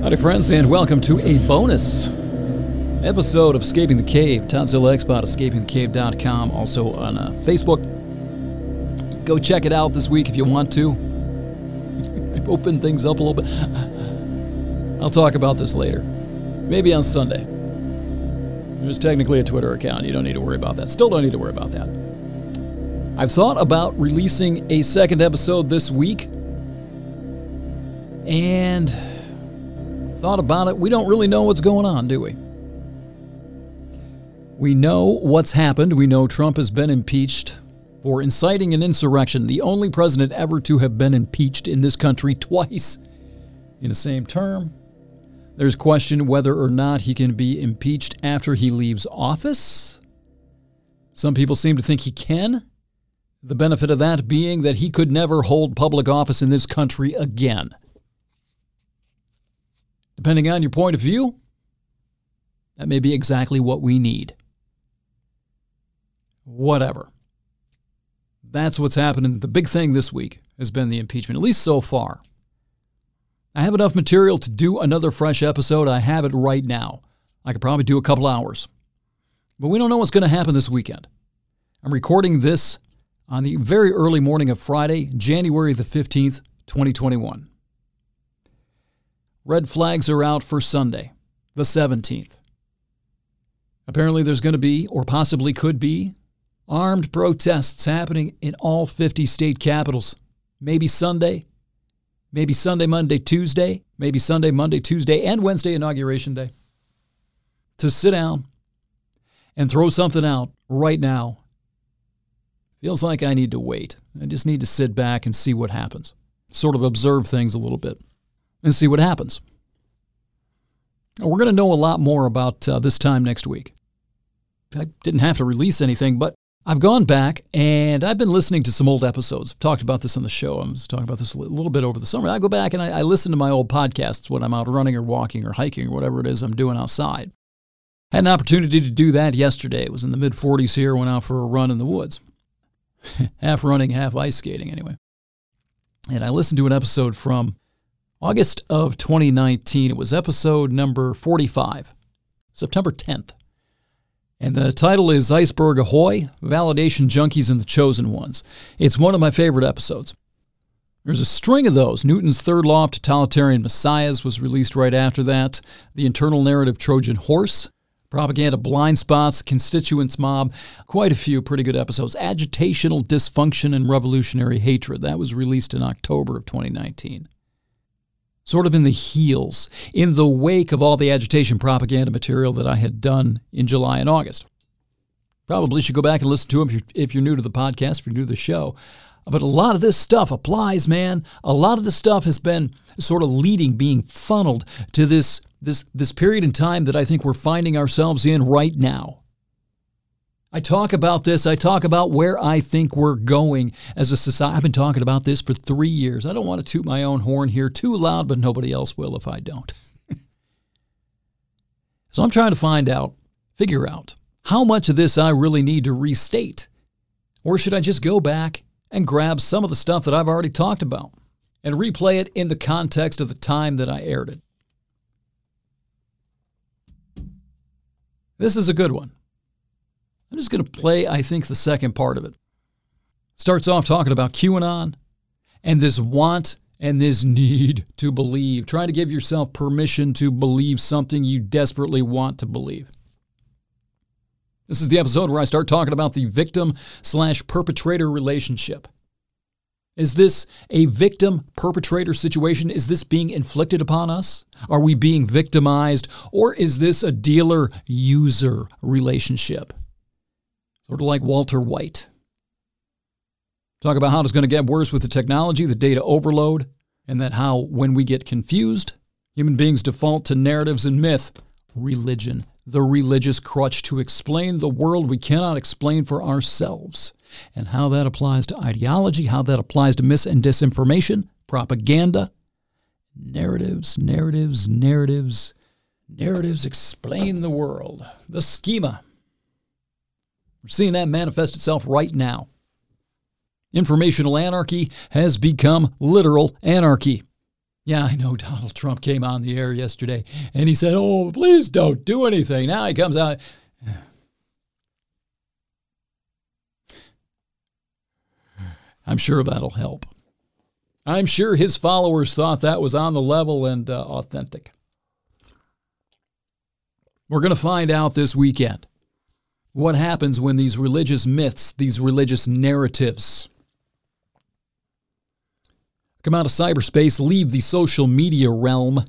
Howdy, friends, and welcome to a bonus episode of Escaping the Cave. Toddzilla Xbot, escapingthecave.com, also on uh, Facebook. Go check it out this week if you want to. I've opened things up a little bit. I'll talk about this later. Maybe on Sunday. There's technically a Twitter account. You don't need to worry about that. Still don't need to worry about that. I've thought about releasing a second episode this week. And thought about it. We don't really know what's going on, do we? We know what's happened. We know Trump has been impeached for inciting an insurrection, the only president ever to have been impeached in this country twice in the same term. There's question whether or not he can be impeached after he leaves office. Some people seem to think he can. The benefit of that being that he could never hold public office in this country again. Depending on your point of view, that may be exactly what we need. Whatever. That's what's happening. The big thing this week has been the impeachment, at least so far. I have enough material to do another fresh episode. I have it right now. I could probably do a couple hours. But we don't know what's going to happen this weekend. I'm recording this on the very early morning of Friday, January the 15th, 2021. Red flags are out for Sunday, the 17th. Apparently, there's going to be, or possibly could be, armed protests happening in all 50 state capitals. Maybe Sunday, maybe Sunday, Monday, Tuesday, maybe Sunday, Monday, Tuesday, and Wednesday, Inauguration Day. To sit down and throw something out right now Feels like I need to wait. I just need to sit back and see what happens. Sort of observe things a little bit and see what happens. We're going to know a lot more about uh, this time next week. I didn't have to release anything, but I've gone back and I've been listening to some old episodes. I've talked about this on the show. I was talking about this a little bit over the summer. I go back and I, I listen to my old podcasts when I'm out running or walking or hiking or whatever it is I'm doing outside. Had an opportunity to do that yesterday. It was in the mid 40s here, went out for a run in the woods. half running, half ice skating, anyway. And I listened to an episode from August of 2019. It was episode number 45, September 10th. And the title is Iceberg Ahoy Validation Junkies and the Chosen Ones. It's one of my favorite episodes. There's a string of those. Newton's Third Law of Totalitarian Messiahs was released right after that. The Internal Narrative Trojan Horse Propaganda Blind Spots, Constituents Mob, quite a few pretty good episodes. Agitational Dysfunction and Revolutionary Hatred. That was released in October of 2019. Sort of in the heels, in the wake of all the agitation propaganda material that I had done in July and August. Probably should go back and listen to them if you're, if you're new to the podcast, if you're new to the show. But a lot of this stuff applies, man. A lot of this stuff has been sort of leading, being funneled to this this, this period in time that I think we're finding ourselves in right now. I talk about this. I talk about where I think we're going as a society. I've been talking about this for three years. I don't want to toot my own horn here too loud, but nobody else will if I don't. so I'm trying to find out, figure out, how much of this I really need to restate. Or should I just go back and grab some of the stuff that I've already talked about and replay it in the context of the time that I aired it? This is a good one. I'm just going to play, I think, the second part of it. Starts off talking about QAnon and this want and this need to believe, trying to give yourself permission to believe something you desperately want to believe. This is the episode where I start talking about the victim slash perpetrator relationship. Is this a victim perpetrator situation? Is this being inflicted upon us? Are we being victimized? Or is this a dealer user relationship? Sort of like Walter White. Talk about how it's going to get worse with the technology, the data overload, and that how when we get confused, human beings default to narratives and myth, religion, the religious crutch to explain the world we cannot explain for ourselves, and how that applies to ideology, how that applies to mis and disinformation, propaganda, narratives, narratives, narratives. Narratives explain the world. The schema. We're seeing that manifest itself right now. Informational anarchy has become literal anarchy. Yeah, I know Donald Trump came on the air yesterday and he said, Oh, please don't do anything. Now he comes out. I'm sure that'll help. I'm sure his followers thought that was on the level and uh, authentic. We're going to find out this weekend what happens when these religious myths, these religious narratives, come out of cyberspace, leave the social media realm,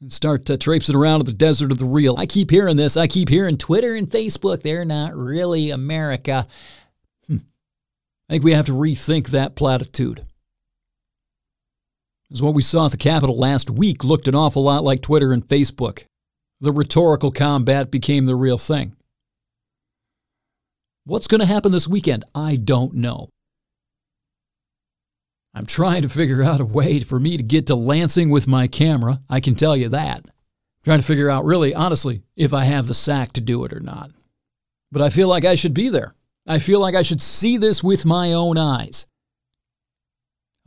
and start uh, traipsing around in the desert of the real. I keep hearing this. I keep hearing Twitter and Facebook, they're not really America. Hmm. I think we have to rethink that platitude. Because what we saw at the Capitol last week looked an awful lot like Twitter and Facebook. The rhetorical combat became the real thing. What's going to happen this weekend? I don't know. I'm trying to figure out a way for me to get to Lansing with my camera. I can tell you that. I'm trying to figure out, really, honestly, if I have the sack to do it or not. But I feel like I should be there. I feel like I should see this with my own eyes.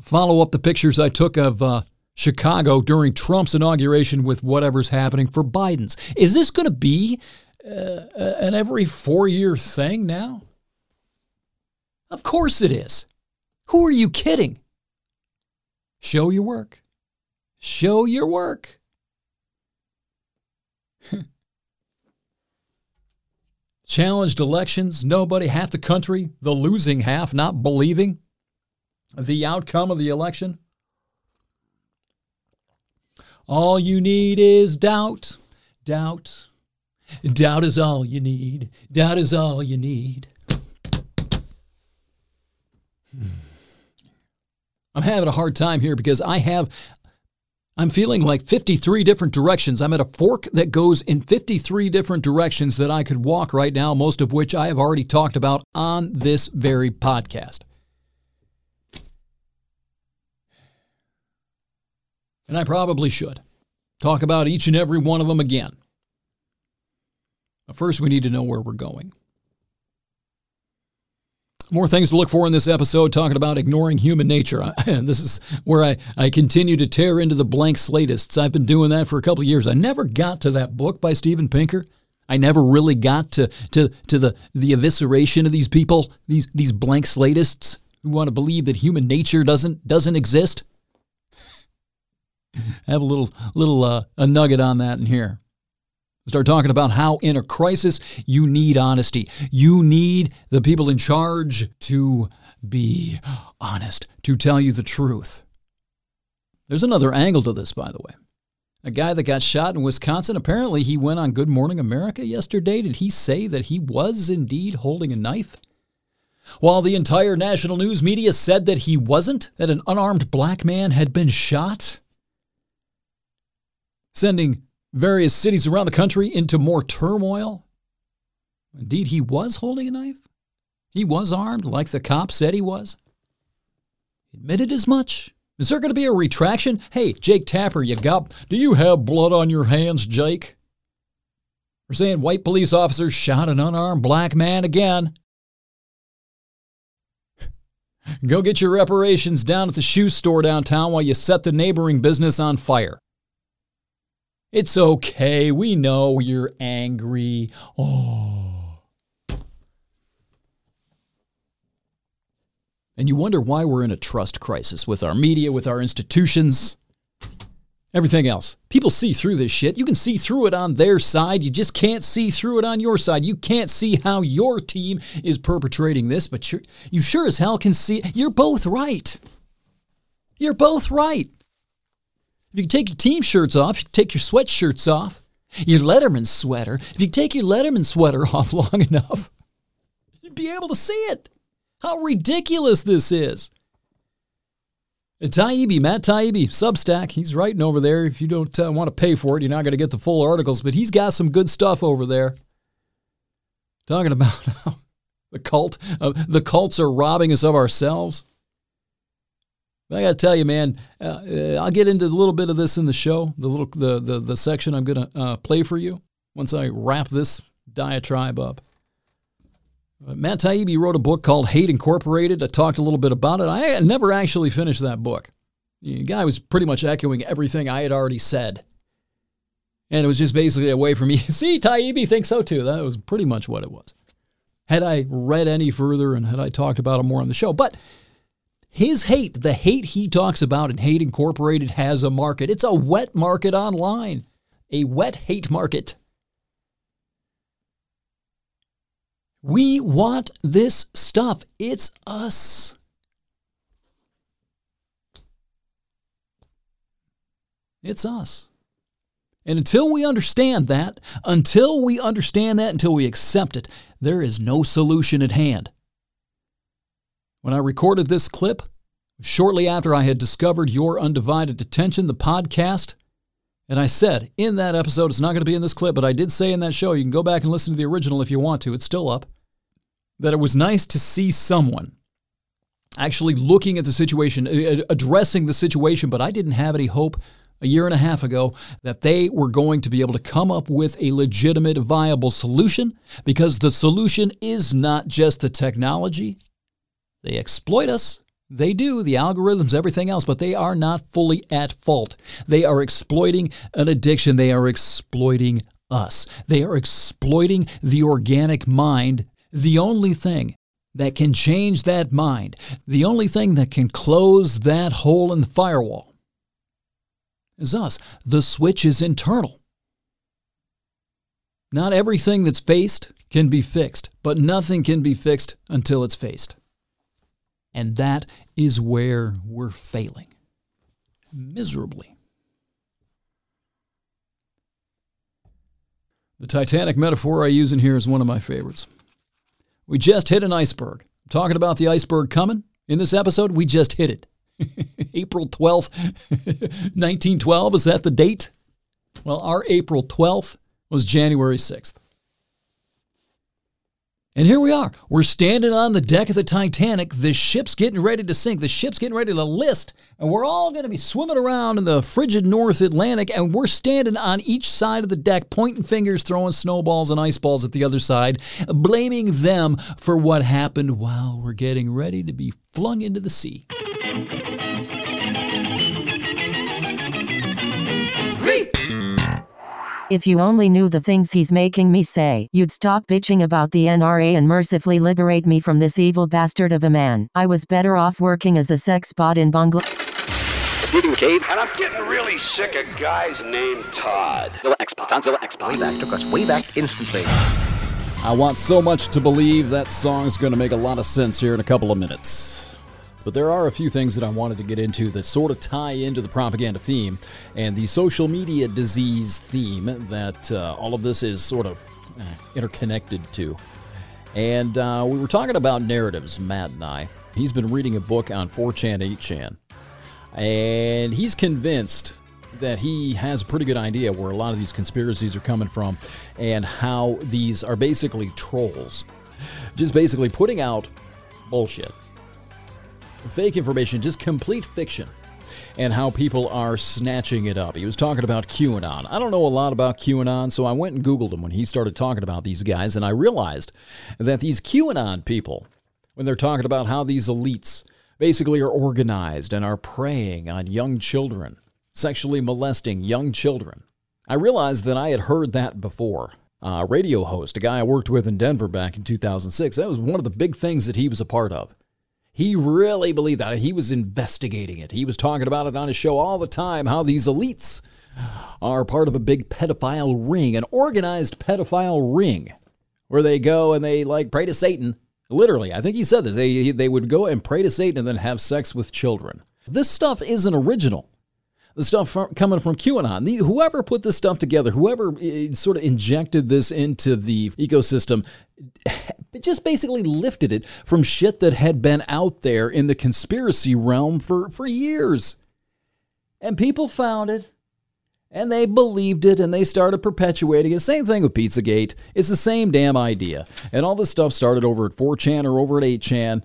Follow up the pictures I took of uh, Chicago during Trump's inauguration with whatever's happening for Biden's. Is this going to be uh, an every four year thing now? Of course it is. Who are you kidding? Show your work. Show your work. Challenged elections, nobody, half the country, the losing half, not believing the outcome of the election. All you need is doubt, doubt. Doubt is all you need. Doubt is all you need. Hmm. I'm having a hard time here because I have, I'm feeling like 53 different directions. I'm at a fork that goes in 53 different directions that I could walk right now, most of which I have already talked about on this very podcast. And I probably should talk about each and every one of them again. First, we need to know where we're going. More things to look for in this episode, talking about ignoring human nature. And this is where I, I continue to tear into the blank slatists. I've been doing that for a couple of years. I never got to that book by Steven Pinker. I never really got to, to, to the, the evisceration of these people, these, these blank slatists who want to believe that human nature doesn't, doesn't exist. I have a little, little uh, a nugget on that in here. Start talking about how in a crisis you need honesty. You need the people in charge to be honest, to tell you the truth. There's another angle to this, by the way. A guy that got shot in Wisconsin, apparently he went on Good Morning America yesterday. Did he say that he was indeed holding a knife? While the entire national news media said that he wasn't, that an unarmed black man had been shot, sending various cities around the country into more turmoil. Indeed, he was holding a knife. He was armed, like the cop said he was. Admitted as much. Is there going to be a retraction? Hey, Jake Tapper, you got. Do you have blood on your hands, Jake? We're saying white police officers shot an unarmed black man again. Go get your reparations down at the shoe store downtown while you set the neighboring business on fire. It's okay. We know you're angry. Oh. And you wonder why we're in a trust crisis with our media, with our institutions, everything else. People see through this shit. You can see through it on their side. You just can't see through it on your side. You can't see how your team is perpetrating this, but you sure as hell can see. You're both right. You're both right. If you take your team shirts off, you can take your sweatshirts off, your Letterman sweater, if you take your Letterman sweater off long enough, you'd be able to see it. How ridiculous this is. Taibbi, Matt Taibbi, Substack, he's writing over there. If you don't uh, want to pay for it, you're not going to get the full articles, but he's got some good stuff over there. Talking about the cult, uh, the cults are robbing us of ourselves. But I got to tell you, man, uh, uh, I'll get into a little bit of this in the show, the little the the, the section I'm going to uh, play for you once I wrap this diatribe up. Uh, Matt Taibbi wrote a book called Hate Incorporated. I talked a little bit about it. I never actually finished that book. The guy was pretty much echoing everything I had already said. And it was just basically a way for me, see, Taibbi thinks so too. That was pretty much what it was. Had I read any further and had I talked about it more on the show. But his hate, the hate he talks about in Hate Incorporated, has a market. It's a wet market online, a wet hate market. We want this stuff. It's us. It's us. And until we understand that, until we understand that, until we accept it, there is no solution at hand. When I recorded this clip, shortly after I had discovered Your Undivided Attention, the podcast, and I said in that episode, it's not going to be in this clip, but I did say in that show, you can go back and listen to the original if you want to, it's still up, that it was nice to see someone actually looking at the situation, addressing the situation, but I didn't have any hope a year and a half ago that they were going to be able to come up with a legitimate, viable solution because the solution is not just the technology. They exploit us. They do, the algorithms, everything else, but they are not fully at fault. They are exploiting an addiction. They are exploiting us. They are exploiting the organic mind. The only thing that can change that mind, the only thing that can close that hole in the firewall, is us. The switch is internal. Not everything that's faced can be fixed, but nothing can be fixed until it's faced. And that is where we're failing miserably. The Titanic metaphor I use in here is one of my favorites. We just hit an iceberg. Talking about the iceberg coming. In this episode, we just hit it. April 12th, 1912. Is that the date? Well, our April 12th was January 6th. And here we are. We're standing on the deck of the Titanic. The ship's getting ready to sink. The ship's getting ready to list. And we're all going to be swimming around in the frigid North Atlantic. And we're standing on each side of the deck, pointing fingers, throwing snowballs and ice balls at the other side, blaming them for what happened while we're getting ready to be flung into the sea. If you only knew the things he's making me say, you'd stop bitching about the NRA and mercifully liberate me from this evil bastard of a man. I was better off working as a sex bot in Bangladesh. Getting Cade, and I'm getting really sick of guys named Todd. Zilla X-Bot, Tonzilla X-Bot. Way back, took us way back instantly. I want so much to believe that song's going to make a lot of sense here in a couple of minutes. But there are a few things that I wanted to get into that sort of tie into the propaganda theme and the social media disease theme that uh, all of this is sort of uh, interconnected to. And uh, we were talking about narratives, Matt and I. He's been reading a book on 4chan, 8chan, and he's convinced that he has a pretty good idea where a lot of these conspiracies are coming from and how these are basically trolls. Just basically putting out bullshit fake information, just complete fiction, and how people are snatching it up. He was talking about QAnon. I don't know a lot about QAnon, so I went and Googled him when he started talking about these guys, and I realized that these QAnon people, when they're talking about how these elites basically are organized and are preying on young children, sexually molesting young children, I realized that I had heard that before. A radio host, a guy I worked with in Denver back in 2006, that was one of the big things that he was a part of. He really believed that. He was investigating it. He was talking about it on his show all the time how these elites are part of a big pedophile ring, an organized pedophile ring, where they go and they like pray to Satan. Literally, I think he said this. They, they would go and pray to Satan and then have sex with children. This stuff isn't original. The stuff coming from QAnon. The, whoever put this stuff together, whoever uh, sort of injected this into the ecosystem, just basically lifted it from shit that had been out there in the conspiracy realm for, for years. And people found it and they believed it and they started perpetuating it. Same thing with Pizzagate. It's the same damn idea. And all this stuff started over at 4chan or over at 8chan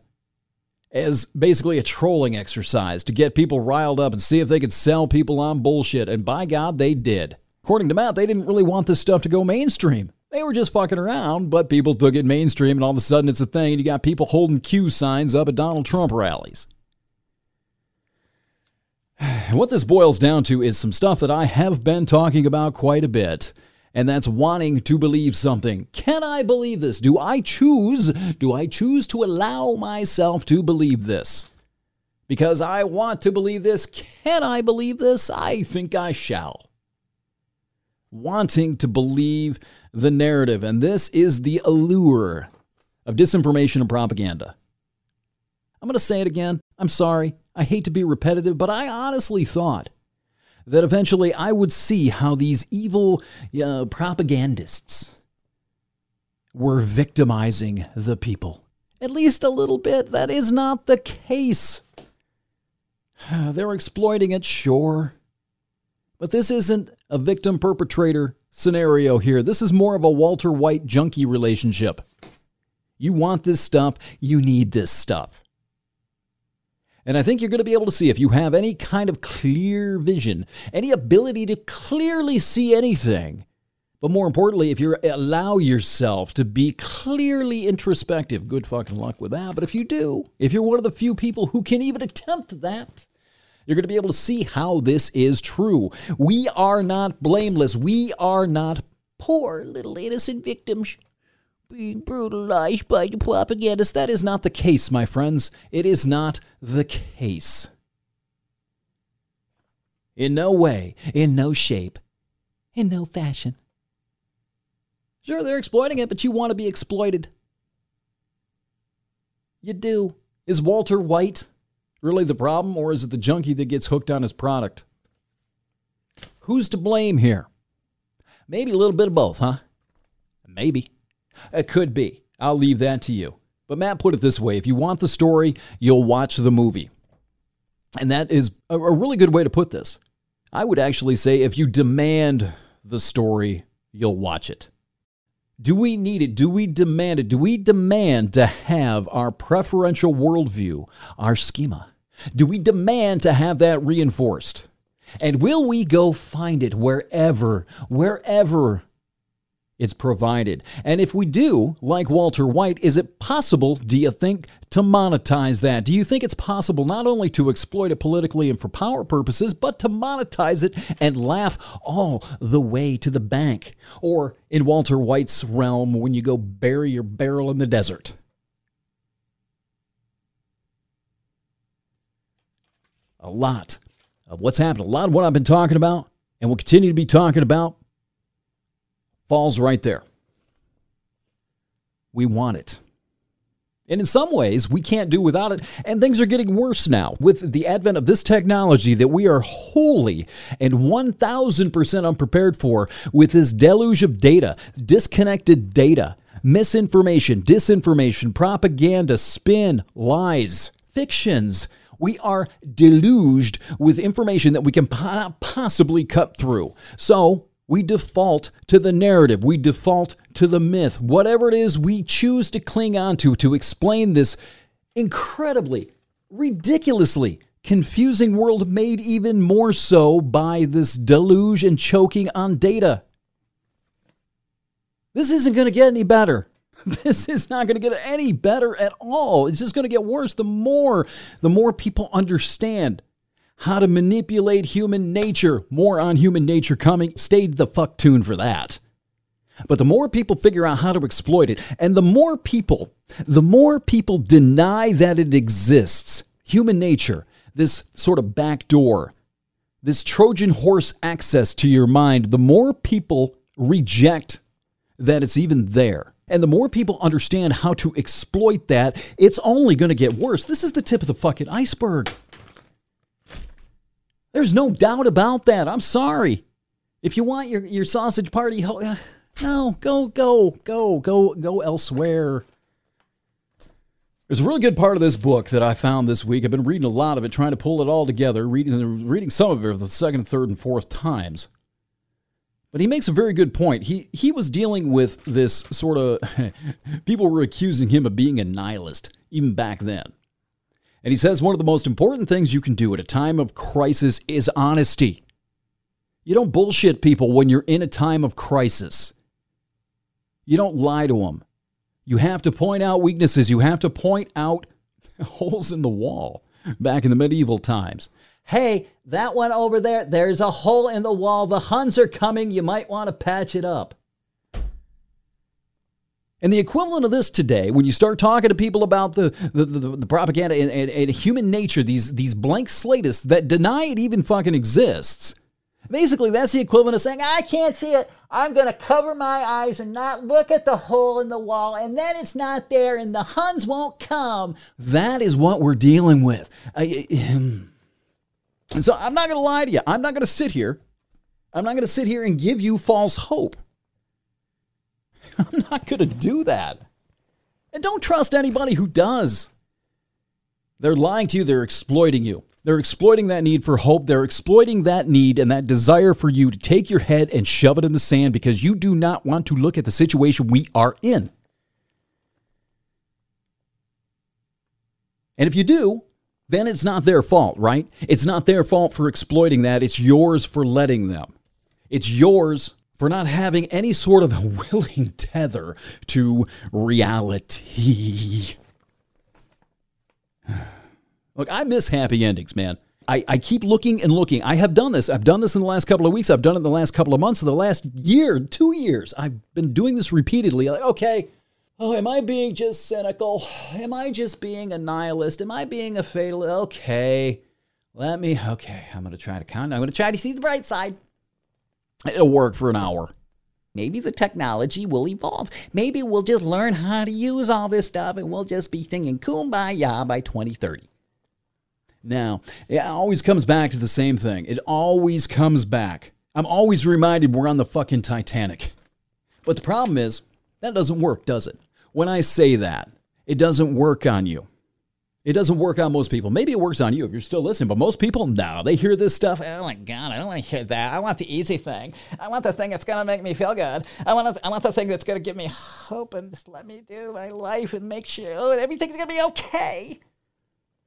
as basically a trolling exercise to get people riled up and see if they could sell people on bullshit. And by God, they did. According to Matt, they didn't really want this stuff to go mainstream. They were just fucking around, but people took it mainstream, and all of a sudden it's a thing, and you got people holding Q signs up at Donald Trump rallies. What this boils down to is some stuff that I have been talking about quite a bit, and that's wanting to believe something. Can I believe this? Do I choose? Do I choose to allow myself to believe this? Because I want to believe this. Can I believe this? I think I shall. Wanting to believe the narrative, and this is the allure of disinformation and propaganda. I'm going to say it again. I'm sorry. I hate to be repetitive, but I honestly thought that eventually I would see how these evil uh, propagandists were victimizing the people. At least a little bit. That is not the case. They're exploiting it, sure. But this isn't a victim perpetrator scenario here. This is more of a Walter White junkie relationship. You want this stuff, you need this stuff. And I think you're going to be able to see if you have any kind of clear vision, any ability to clearly see anything. But more importantly, if you allow yourself to be clearly introspective, good fucking luck with that. But if you do, if you're one of the few people who can even attempt that, you're going to be able to see how this is true. We are not blameless. We are not poor little innocent victims being brutalized by the propagandists. That is not the case, my friends. It is not the case. In no way, in no shape, in no fashion. Sure, they're exploiting it, but you want to be exploited. You do. Is Walter White really the problem, or is it the junkie that gets hooked on his product? Who's to blame here? Maybe a little bit of both, huh? Maybe. It could be. I'll leave that to you. But Matt put it this way if you want the story, you'll watch the movie. And that is a, really good way to put this. I would actually say if you demand the story, you'll watch it. Do we need it? Do we demand it? Do we demand to have our preferential worldview, our schema? Do we demand to have that reinforced? And will we go find it wherever, wherever it's provided. And if we do, like Walter White, is it possible, do you think, to monetize that? Do you think it's possible not only to exploit it politically and for power purposes, but to monetize it and laugh all the way to the bank? Or in Walter White's realm, when you go bury your barrel in the desert? A lot of what's happened, a lot of what I've been talking about and will continue to be talking about falls right there. We want it. And in some ways, we can't do without it. And things are getting worse now with the advent of this technology that we are wholly and 1000% unprepared for with this deluge of data, disconnected data, misinformation, disinformation, propaganda, spin, lies, fictions. We are deluged with information that we can possibly cut through. So, we default to the narrative. We default to the myth. Whatever it is we choose to cling on to to explain this incredibly, ridiculously confusing world made even more so by this deluge and choking on data. This isn't going to get any better. This is not going to get any better at all. It's just going to get worse the more the more people understand how to manipulate human nature. More on human nature coming. Stay the fuck tuned for that. But the more people figure out how to exploit it, and the more people, the more people deny that it exists, human nature, this sort of back door, this Trojan horse access to your mind, the more people reject that it's even there. And the more people understand how to exploit that, it's only going to get worse. This is the tip of the fucking iceberg. There's no doubt about that. I'm sorry. If you want your, your sausage party, uh, no, go, go, go, go, go elsewhere. There's a really good part of this book that I found this week. I've been reading a lot of it, trying to pull it all together, reading, reading some of it for the second, third, and fourth times. But he makes a very good point. He he was dealing with this sort of people were accusing him of being a nihilist even back then. And he says one of the most important things you can do at a time of crisis is honesty. You don't bullshit people when you're in a time of crisis. You don't lie to them. You have to point out weaknesses. You have to point out holes in the wall back in the medieval times. hey, that one over there, there's a hole in the wall. The Huns are coming. You might want to patch it up. And the equivalent of this today, when you start talking to people about the, the, the, the propaganda and, and, and, human nature, these, these blank slatists that deny it even fucking exists, basically that's the equivalent of saying, I can't see it. I'm going to cover my eyes and not look at the hole in the wall, and then it's not there, and the Huns won't come. That is what we're dealing with. I, and so I'm not going to lie to you. I'm not going to sit here. I'm not going to sit here and give you false hope. I'm not going to do that. And don't trust anybody who does. They're lying to you, they're exploiting you. They're exploiting that need for hope. They're exploiting that need and that desire for you to take your head and shove it in the sand because you do not want to look at the situation we are in. And if you do, then it's not their fault, right? It's not their fault for exploiting that. It's yours for letting them. It's yours for not having any sort of willing tether to reality. Look, I miss happy endings, man. I, I keep looking and looking. I have done this. I've done this in the last couple of weeks. I've done it in the last couple of months. In the last year, two years, I've been doing this repeatedly. Like, okay, oh, am I being just cynical? Am I just being a nihilist? Am I being a fatal? Okay, let me, okay, I'm going to try to count. I'm going to try to see the bright side. It'll work for an hour. Maybe the technology will evolve. Maybe we'll just learn how to use all this stuff and we'll just be singing kumbaya by 2030. Now, it always comes back to the same thing. It always comes back. I'm always reminded we're on the fucking Titanic. But the problem is, that doesn't work, does it? When I say that, it doesn't work on you. It doesn't work on most people. Maybe it works on you if you're still listening, but most people, no, they hear this stuff. Oh my God, I don't want to hear that. I want the easy thing. I want the thing that's going to make me feel good. I want, I want the thing that's going to give me hope and just let me do my life and make sure oh, everything's going to be okay.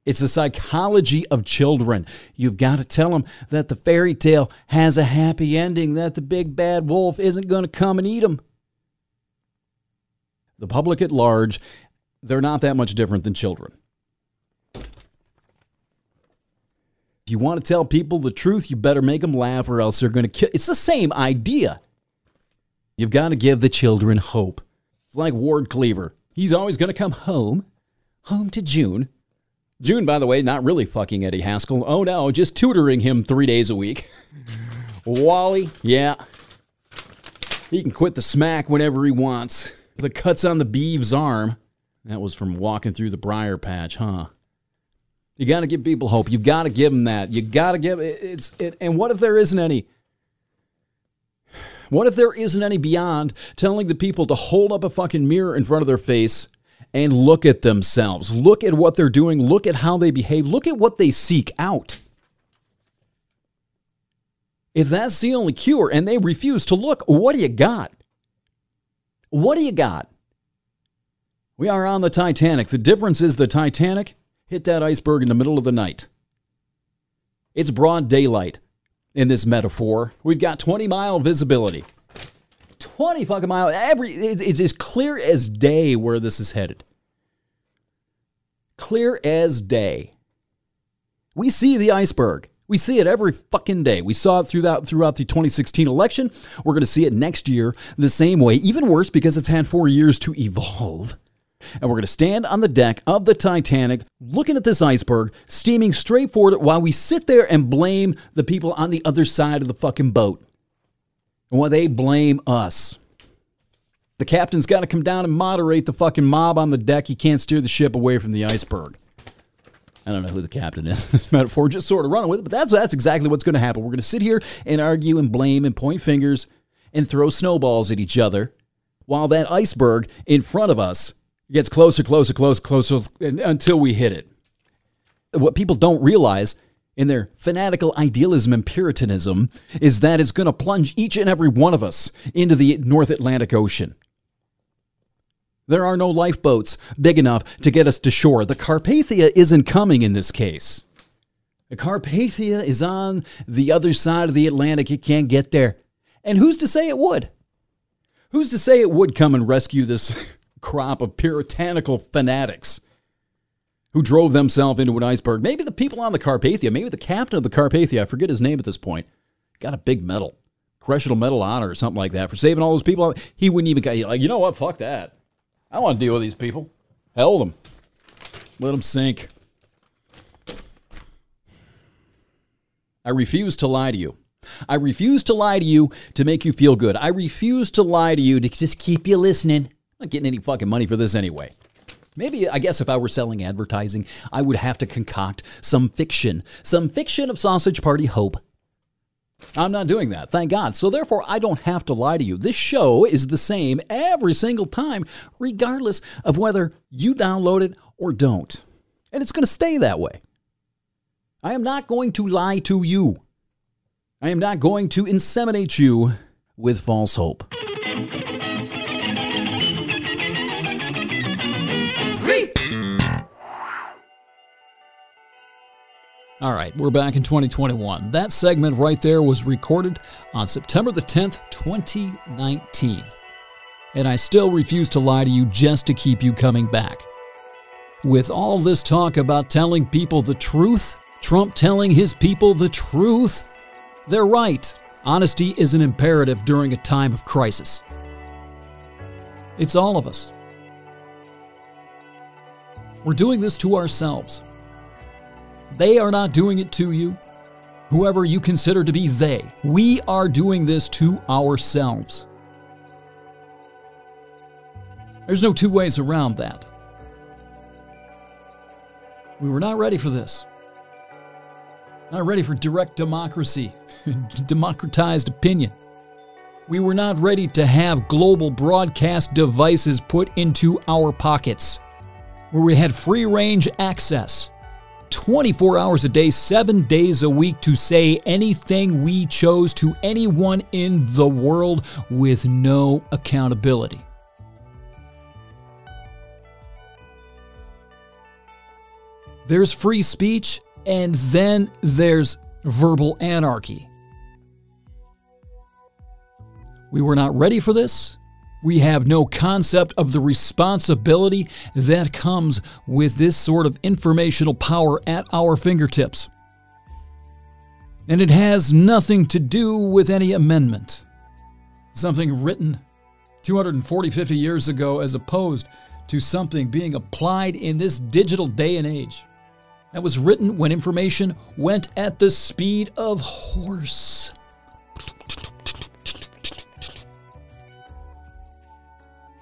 It's the psychology of children. You've got to tell them that the fairy tale has a happy ending, that the big bad wolf isn't going to come and eat them. The public at large, they're not that much different than children. You want to tell people the truth, you better make them laugh or else they're going to kill. It's the same idea. You've got to give the children hope. It's like Ward Cleaver. He's always going to come home, home to June. June, by the way, not really fucking Eddie Haskell. Oh no, just tutoring him three days a week. Wally, yeah. He can quit the smack whenever he wants. The cuts on the Beav's arm. That was from walking through the briar patch, huh? You got to give people hope. You got to give them that. You got to give it's it. And what if there isn't any? What if there isn't any beyond telling the people to hold up a fucking mirror in front of their face and look at themselves? Look at what they're doing. Look at how they behave. Look at what they seek out. If that's the only cure and they refuse to look, what do you got? What do you got? We are on the Titanic. The difference is the Titanic hit that iceberg in the middle of the night. It's broad daylight in this metaphor. We've got 20 mile visibility. 20 fucking mile. Every it's as clear as day where this is headed. Clear as day. We see the iceberg. We see it every fucking day. We saw it throughout throughout the 2016 election. We're going to see it next year the same way. Even worse because it's had 4 years to evolve and we're going to stand on the deck of the Titanic looking at this iceberg, steaming straight forward while we sit there and blame the people on the other side of the fucking boat. And while they blame us. The captain's got to come down and moderate the fucking mob on the deck. He can't steer the ship away from the iceberg. I don't know who the captain is. This metaphor just sort of running with it, but that's that's exactly what's going to happen. We're going to sit here and argue and blame and point fingers and throw snowballs at each other while that iceberg in front of us it gets closer, closer, closer, closer until we hit it. What people don't realize in their fanatical idealism and puritanism is that it's going to plunge each and every one of us into the North Atlantic Ocean. There are no lifeboats big enough to get us to shore. The Carpathia isn't coming in this case. The Carpathia is on the other side of the Atlantic. It can't get there. And who's to say it would? Who's to say it would come and rescue this crop of puritanical fanatics. who drove themselves into an iceberg. Maybe the people on the Carpathia, maybe the captain of the Carpathia, I forget his name at this point, got a big medal, Congressional Medal of Honor or something like that for saving all those people. He wouldn't even get, like, you know what? Fuck that. I want to deal with these people. Hell them. Let them sink. I refuse to lie to you. I refuse to lie to you to make you feel good. I refuse to lie to you to just keep you listening. I'm not getting any fucking money for this anyway. Maybe, I guess, if I were selling advertising, I would have to concoct some fiction, some fiction of Sausage Party hope. I'm not doing that, thank God. So, therefore, I don't have to lie to you. This show is the same every single time, regardless of whether you download it or don't. And it's going to stay that way. I am not going to lie to you. I am not going to inseminate you with false hope. All right, we're back in 2021. That segment right there was recorded on September the 10th, 2019. And I still refuse to lie to you just to keep you coming back. With all this talk about telling people the truth, Trump telling his people the truth, they're right. Honesty is an imperative during a time of crisis. It's all of us. We're doing this to ourselves. They are not doing it to you, whoever you consider to be they. We are doing this to ourselves. There's no two ways around that. We were not ready for this. Not ready for direct democracy, democratized opinion. We were not ready to have global broadcast devices put into our pockets, where we had free range access 24 hours a day, seven days a week to say anything we chose to anyone in the world with no accountability. There's free speech, and then there's verbal anarchy. We were not ready for this. We have no concept of the responsibility that comes with this sort of informational power at our fingertips. And it has nothing to do with any amendment. Something written 240, 50 years ago, as opposed to something being applied in this digital day and age. That was written when information went at the speed of horse.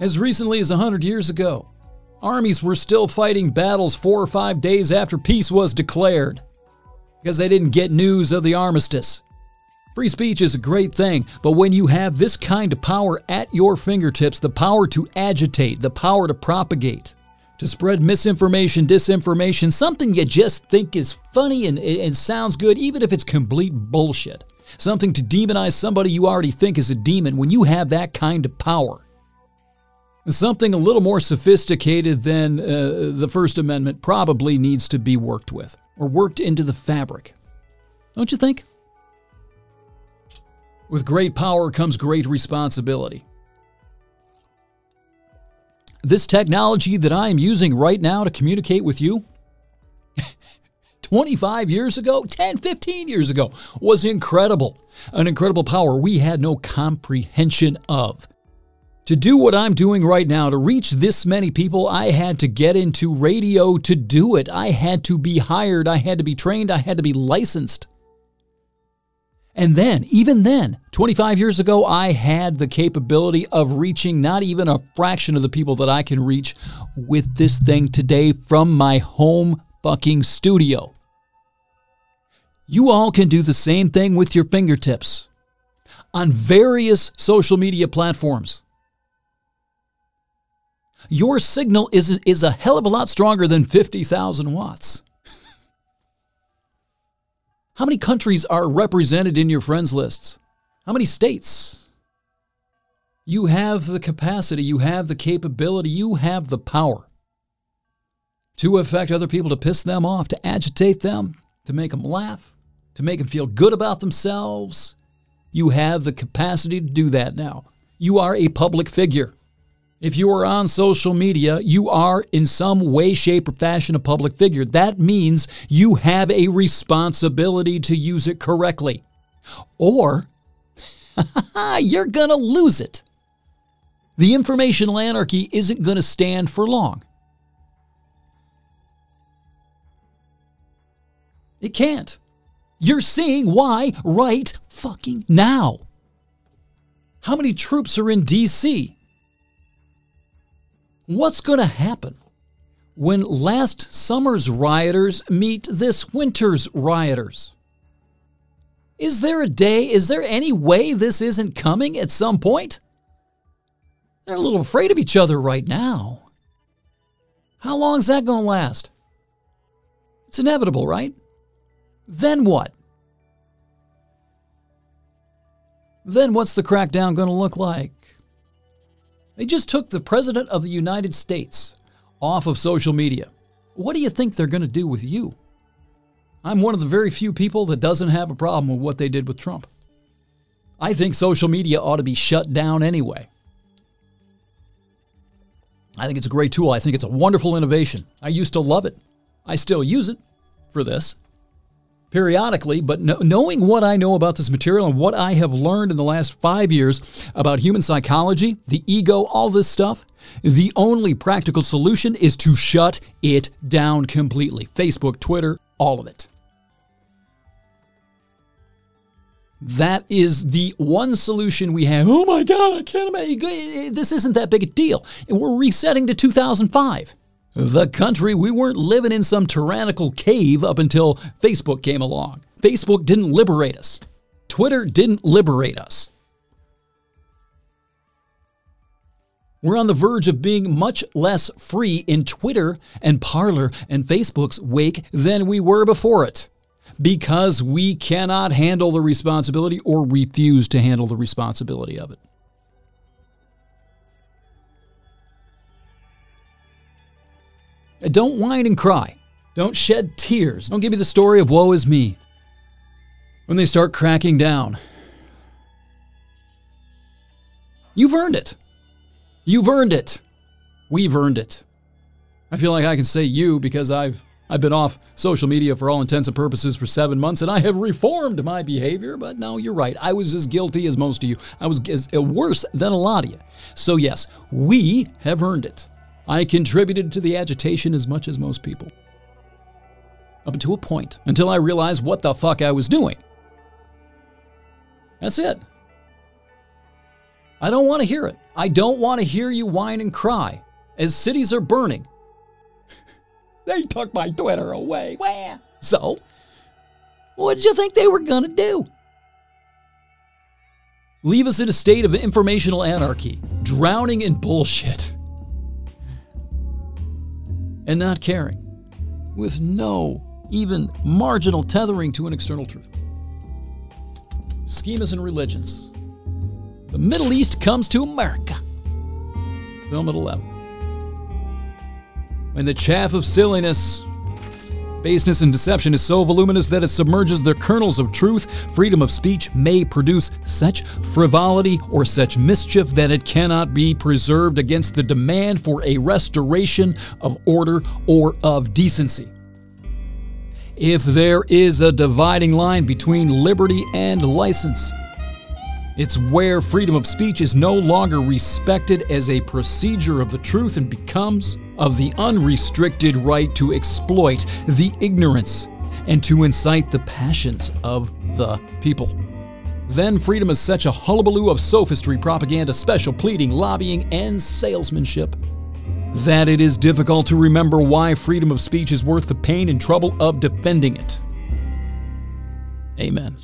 As recently as 100 years ago, armies were still fighting battles four or five days after peace was declared because they didn't get news of the armistice. Free speech is a great thing, but when you have this kind of power at your fingertips the power to agitate, the power to propagate, to spread misinformation, disinformation, something you just think is funny and, and sounds good, even if it's complete bullshit, something to demonize somebody you already think is a demon, when you have that kind of power, Something a little more sophisticated than uh, the First Amendment probably needs to be worked with or worked into the fabric. Don't you think? With great power comes great responsibility. This technology that I am using right now to communicate with you 25 years ago, 10, 15 years ago was incredible. An incredible power we had no comprehension of. To do what I'm doing right now, to reach this many people, I had to get into radio to do it. I had to be hired, I had to be trained, I had to be licensed. And then, even then, 25 years ago, I had the capability of reaching not even a fraction of the people that I can reach with this thing today from my home fucking studio. You all can do the same thing with your fingertips on various social media platforms your signal is, is a hell of a lot stronger than 50,000 watts. How many countries are represented in your friends lists? How many states? You have the capacity, you have the capability, you have the power to affect other people, to piss them off, to agitate them, to make them laugh, to make them feel good about themselves. You have the capacity to do that now. You are a public figure. If you are on social media, you are in some way, shape, or fashion a public figure. That means you have a responsibility to use it correctly. Or you're going to lose it. The informational anarchy isn't going to stand for long. It can't. You're seeing why right fucking now. How many troops are in DC? What's going to happen when last summer's rioters meet this winter's rioters? Is there a day, is there any way this isn't coming at some point? They're a little afraid of each other right now. How long is that going to last? It's inevitable, right? Then what? Then what's the crackdown going to look like? They just took the President of the United States off of social media. What do you think they're going to do with you? I'm one of the very few people that doesn't have a problem with what they did with Trump. I think social media ought to be shut down anyway. I think it's a great tool. I think it's a wonderful innovation. I used to love it. I still use it for this periodically, but knowing what I know about this material and what I have learned in the last five years about human psychology, the ego, all this stuff, the only practical solution is to shut it down completely. Facebook, Twitter, all of it. That is the one solution we have. Oh my God, I can't imagine. This isn't that big a deal. And we're resetting to 2005 the country, we weren't living in some tyrannical cave up until Facebook came along. Facebook didn't liberate us, Twitter didn't liberate us. We're on the verge of being much less free in Twitter and Parler and Facebook's wake than we were before it because we cannot handle the responsibility or refuse to handle the responsibility of it. Don't whine and cry. Don't shed tears. Don't give me the story of woe is me. When they start cracking down, you've earned it. You've earned it. We've earned it. I feel like I can say you because I've I've been off social media for all intents and purposes for seven months and I have reformed my behavior, but no, you're right. I was as guilty as most of you. I was as, uh, worse than a lot of you. So, yes, we have earned it. I contributed to the agitation as much as most people. Up to a point, until I realized what the fuck I was doing. That's it. I don't want to hear it. I don't want to hear you whine and cry as cities are burning. they took my Twitter away. Where? So, what did you think they were going to do? Leave us in a state of informational anarchy, drowning in bullshit and not caring, with no even marginal tethering to an external truth. Schemas and religions. The Middle East comes to America. Film at 11. When the chaff of silliness Baseness and deception is so voluminous that it submerges the kernels of truth. Freedom of speech may produce such frivolity or such mischief that it cannot be preserved against the demand for a restoration of order or of decency. If there is a dividing line between liberty and license, it's where freedom of speech is no longer respected as a procedure of the truth and becomes of the unrestricted right to exploit the ignorance and to incite the passions of the people. Then freedom is such a hullabaloo of sophistry, propaganda, special pleading, lobbying, and salesmanship that it is difficult to remember why freedom of speech is worth the pain and trouble of defending it. Amen.